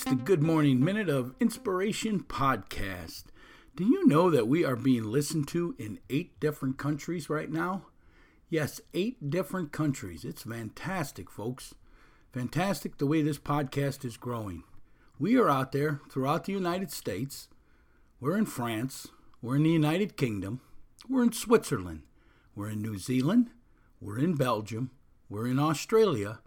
It's the Good Morning Minute of Inspiration podcast. Do you know that we are being listened to in eight different countries right now? Yes, eight different countries. It's fantastic, folks. Fantastic the way this podcast is growing. We are out there throughout the United States. We're in France. We're in the United Kingdom. We're in Switzerland. We're in New Zealand. We're in Belgium. We're in Australia.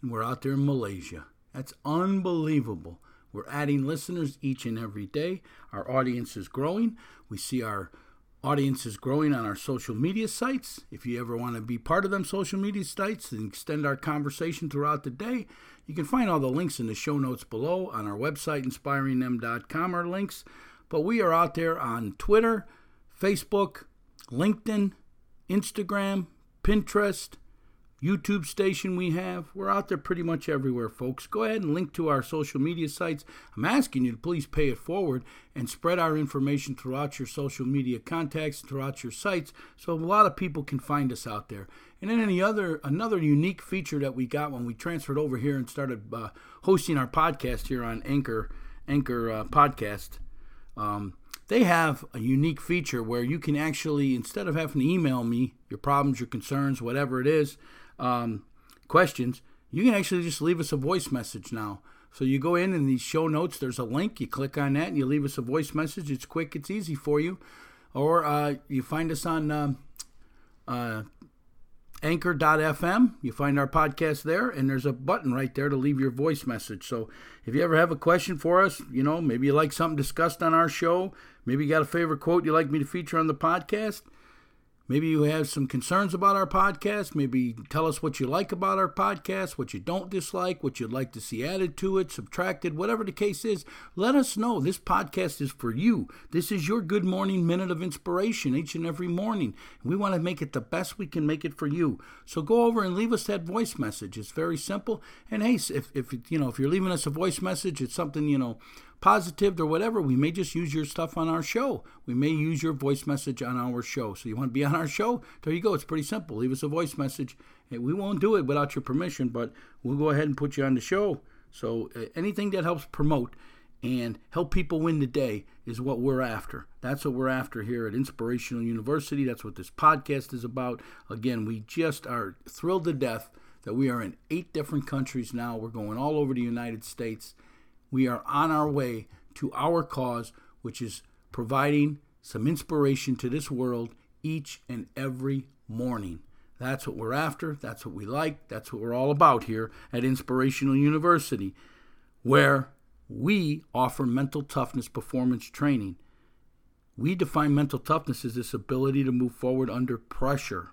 And we're out there in Malaysia. That's unbelievable. We're adding listeners each and every day. Our audience is growing. We see our audience is growing on our social media sites. If you ever want to be part of them social media sites and extend our conversation throughout the day, you can find all the links in the show notes below on our website, inspiringthem.com, are links. But we are out there on Twitter, Facebook, LinkedIn, Instagram, Pinterest, YouTube station we have. We're out there pretty much everywhere, folks. Go ahead and link to our social media sites. I'm asking you to please pay it forward and spread our information throughout your social media contacts, throughout your sites, so a lot of people can find us out there. And then any other another unique feature that we got when we transferred over here and started uh, hosting our podcast here on Anchor Anchor uh, Podcast. Um, they have a unique feature where you can actually, instead of having to email me your problems, your concerns, whatever it is, um, questions, you can actually just leave us a voice message now. So you go in in these show notes, there's a link, you click on that, and you leave us a voice message. It's quick, it's easy for you. Or uh, you find us on uh, uh, anchor.fm. You find our podcast there, and there's a button right there to leave your voice message. So if you ever have a question for us, you know, maybe you like something discussed on our show, maybe you got a favorite quote you'd like me to feature on the podcast, Maybe you have some concerns about our podcast. Maybe tell us what you like about our podcast, what you don't dislike, what you'd like to see added to it, subtracted, whatever the case is. Let us know. This podcast is for you. This is your good morning minute of inspiration each and every morning. We want to make it the best we can make it for you. So go over and leave us that voice message. It's very simple. And hey, if, if you know if you're leaving us a voice message, it's something you know positive or whatever, we may just use your stuff on our show. We may use your voice message on our show. So you want to be on our show? There you go. It's pretty simple. Leave us a voice message. We won't do it without your permission, but we'll go ahead and put you on the show. So uh, anything that helps promote and help people win the day is what we're after. That's what we're after here at Inspirational University. That's what this podcast is about. Again, we just are thrilled to death that we are in eight different countries now. We're going all over the United States we are on our way to our cause, which is providing some inspiration to this world each and every morning. That's what we're after. That's what we like. That's what we're all about here at Inspirational University, where we offer mental toughness performance training. We define mental toughness as this ability to move forward under pressure.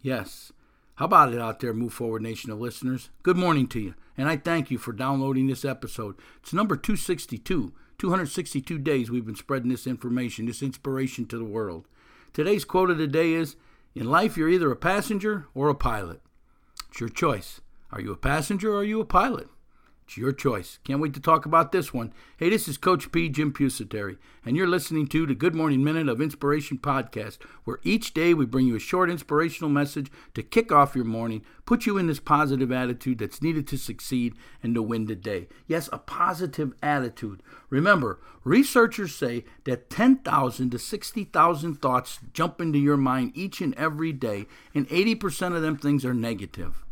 Yes, how about it out there, Move Forward Nation of listeners? Good morning to you, and I thank you for downloading this episode. It's number 262. 262 days we've been spreading this information, this inspiration to the world. Today's quote of the day is In life, you're either a passenger or a pilot. It's your choice. Are you a passenger or are you a pilot? It's your choice. Can't wait to talk about this one. Hey, this is Coach P, Jim Pusateri, and you're listening to the Good Morning Minute of Inspiration podcast, where each day we bring you a short inspirational message to kick off your morning, put you in this positive attitude that's needed to succeed and to win the day. Yes, a positive attitude. Remember, researchers say that 10,000 to 60,000 thoughts jump into your mind each and every day, and 80% of them things are negative.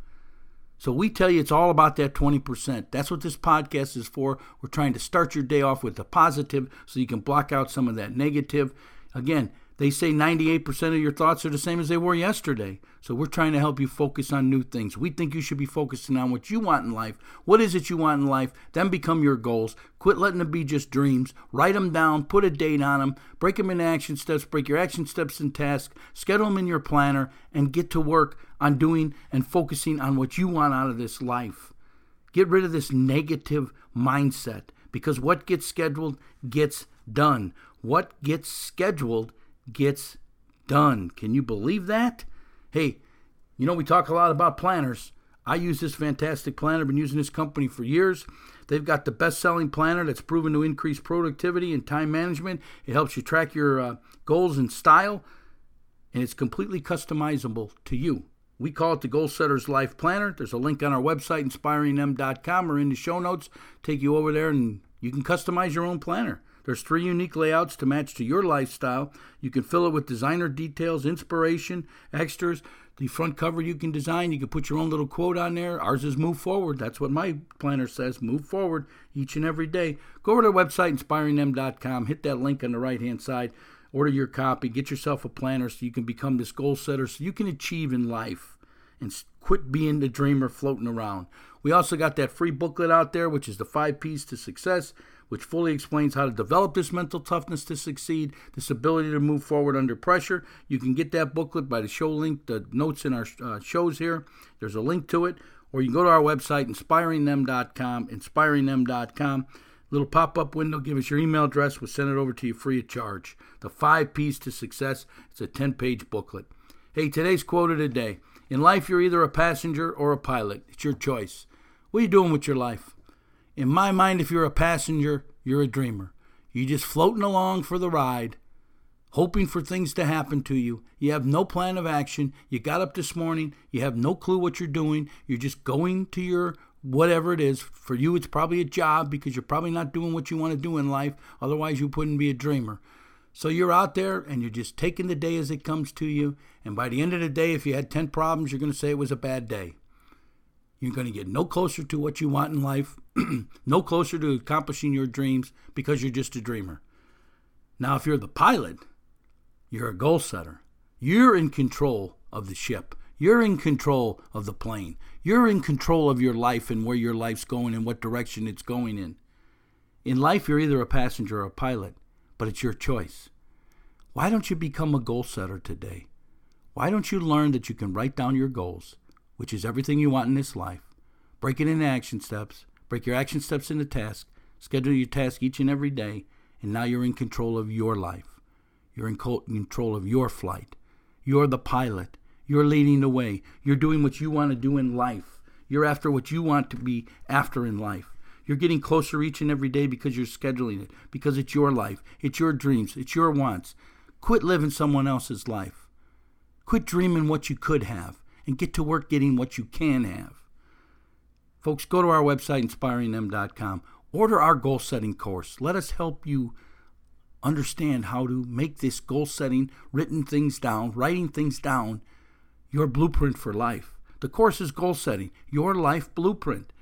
So we tell you it's all about that 20%. That's what this podcast is for. We're trying to start your day off with the positive so you can block out some of that negative. Again, they say 98% of your thoughts are the same as they were yesterday. So we're trying to help you focus on new things. We think you should be focusing on what you want in life. What is it you want in life? Then become your goals. Quit letting them be just dreams. Write them down, put a date on them, break them into action steps, break your action steps in tasks, schedule them in your planner, and get to work on doing and focusing on what you want out of this life. Get rid of this negative mindset because what gets scheduled gets done. What gets scheduled gets done. Can you believe that? Hey, you know, we talk a lot about planners. I use this fantastic planner. Been using this company for years. They've got the best selling planner that's proven to increase productivity and time management. It helps you track your uh, goals and style, and it's completely customizable to you We call it the Goal Setters Life Planner. There's a link on our website, inspiringthem.com, or in the show notes. Take you over there and you can customize your own planner. There's three unique layouts to match to your lifestyle. You can fill it with designer details, inspiration, extras. The front cover you can design. You can put your own little quote on there. Ours is move forward. That's what my planner says. Move forward each and every day. Go over to our website, inspiringthem.com. Hit that link on the right hand side. Order your copy. Get yourself a planner so you can become this goal setter so you can achieve in life and quit being the dreamer floating around. We also got that free booklet out there, which is the five P's to success which fully explains how to develop this mental toughness to succeed, this ability to move forward under pressure. You can get that booklet by the show link, the notes in our uh, shows here. There's a link to it. Or you can go to our website, inspiringthem.com, inspiringthem.com. Little pop up window, give us your email address. We'll send it over to you free of charge. The Five P's to Success. It's a 10 page booklet. Hey, today's quote of the day In life, you're either a passenger or a pilot. It's your choice. What are you doing with your life? In my mind, if you're a passenger, you're a dreamer. You're just floating along for the ride, hoping for things to happen to you. You have no plan of action. You got up this morning, you have no clue what you're doing. You're just going to your whatever it is. For you, it's probably a job because you're probably not doing what you want to do in life. Otherwise, you wouldn't be a dreamer. So you're out there and you're just taking the day as it comes to you. And by the end of the day, if you had 10 problems, you're going to say it was a bad day. You're going to get no closer to what you want in life, no closer to accomplishing your dreams because you're just a dreamer. Now, if you're the pilot, you're a goal setter. You're in control of the ship. You're in control of the plane. You're in control of your life and where your life's going and what direction it's going in. In life, you're either a passenger or a pilot, but it's your choice. Why don't you become a goal setter today? Why don't you learn that you can write down your goals? Which is everything you want in this life. Break it into action steps. Break your action steps into tasks. Schedule your task each and every day, and now you're in control of your life. You're in control of your flight. You're the pilot. You're leading the way. You're doing what you want to do in life. You're after what you want to be after in life. You're getting closer each and every day because you're scheduling it, because it's your life, it's your dreams, it's your wants. Quit living someone else's life. Quit dreaming what you could have and get to work getting what you can have. Folks, go to our website, inspiringthem.com. Order our goal setting course. Let us help you understand how to make this goal setting, written things down, writing things down, your blueprint for life. The course is goal setting, your life blueprint.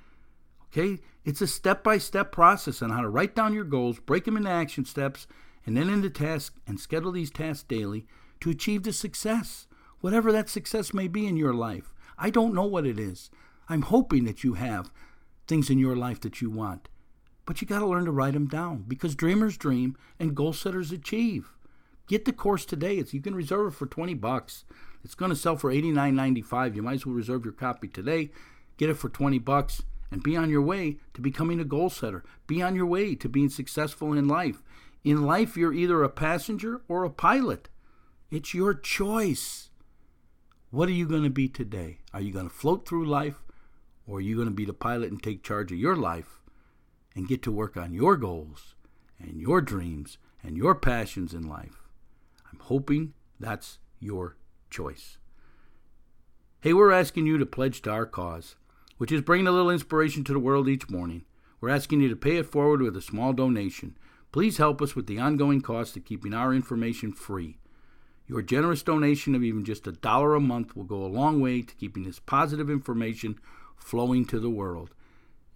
Okay? It's a step by step process on how to write down your goals, break them into action steps, and then into tasks, and schedule these tasks daily to achieve the success whatever that success may be in your life. I don't know what it is. I'm hoping that you have things in your life that you want. But you got to learn to write them down because dreamers dream and goal setters achieve. Get the course today. It's, you can reserve it for 20 bucks. It's going to sell for $89.95. You might as well reserve your copy today. Get it for 20 bucks and be on your way to becoming a goal setter. Be on your way to being successful in life. In life, you're either a passenger or a pilot. It's your choice. What are you going to be today? Are you going to float through life or are you going to be the pilot and take charge of your life and get to work on your goals and your dreams and your passions in life? I'm hoping that's your choice. Hey, we're asking you to pledge to our cause, which is bringing a little inspiration to the world each morning. We're asking you to pay it forward with a small donation. Please help us with the ongoing cost of keeping our information free. Your generous donation of even just a dollar a month will go a long way to keeping this positive information flowing to the world.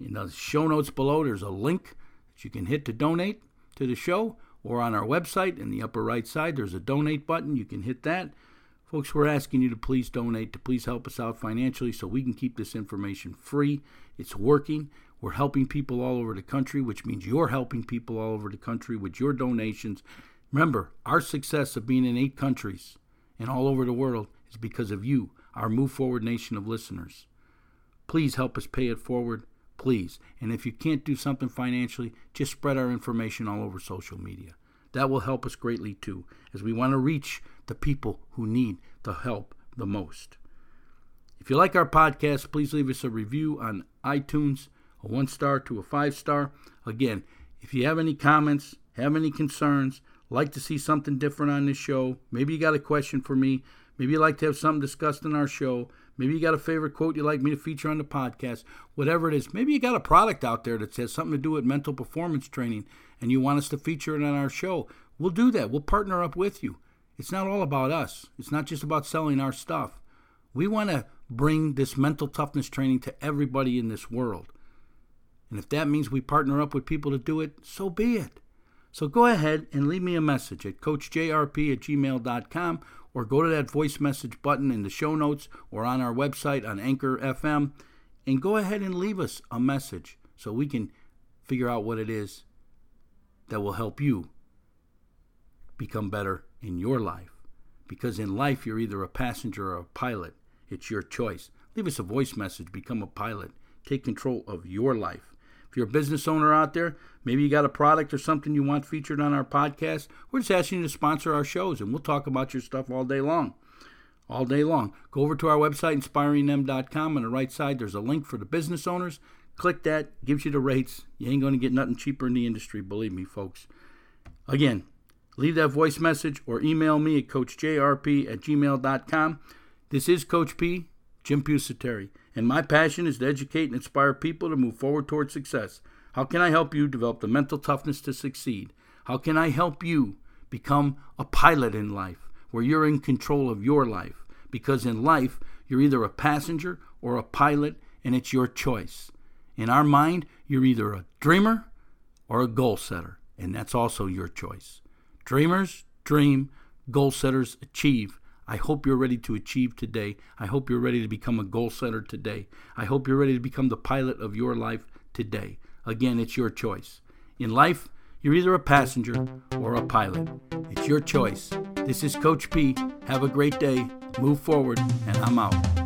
In the show notes below, there's a link that you can hit to donate to the show, or on our website in the upper right side, there's a donate button. You can hit that. Folks, we're asking you to please donate, to please help us out financially so we can keep this information free. It's working. We're helping people all over the country, which means you're helping people all over the country with your donations. Remember, our success of being in eight countries and all over the world is because of you, our Move Forward nation of listeners. Please help us pay it forward, please. And if you can't do something financially, just spread our information all over social media. That will help us greatly too, as we want to reach the people who need the help the most. If you like our podcast, please leave us a review on iTunes, a one star to a five star. Again, if you have any comments, have any concerns, like to see something different on this show, maybe you got a question for me, Maybe you like to have something discussed in our show. Maybe you got a favorite quote you'd like me to feature on the podcast. Whatever it is. Maybe you got a product out there that has something to do with mental performance training and you want us to feature it on our show. We'll do that. We'll partner up with you. It's not all about us. It's not just about selling our stuff. We want to bring this mental toughness training to everybody in this world. And if that means we partner up with people to do it, so be it. So go ahead and leave me a message at coachjrp at gmail.com or go to that voice message button in the show notes or on our website on Anchor FM and go ahead and leave us a message so we can figure out what it is that will help you become better in your life. Because in life, you're either a passenger or a pilot. It's your choice. Leave us a voice message, become a pilot, take control of your life. If you're a business owner out there, maybe you got a product or something you want featured on our podcast, we're just asking you to sponsor our shows and we'll talk about your stuff all day long. All day long. Go over to our website, inspiringthem.com. On the right side, there's a link for the business owners. Click that, gives you the rates. You ain't going to get nothing cheaper in the industry, believe me, folks. Again, leave that voice message or email me at coachjrp at gmail.com. This is Coach P, Jim Pusateri. And my passion is to educate and inspire people to move forward towards success. How can I help you develop the mental toughness to succeed? How can I help you become a pilot in life where you're in control of your life? Because in life, you're either a passenger or a pilot, and it's your choice. In our mind, you're either a dreamer or a goal setter, and that's also your choice. Dreamers dream, goal setters achieve. I hope you're ready to achieve today. I hope you're ready to become a goal setter today. I hope you're ready to become the pilot of your life today. Again, it's your choice. In life, you're either a passenger or a pilot. It's your choice. This is Coach P. Have a great day. Move forward, and I'm out.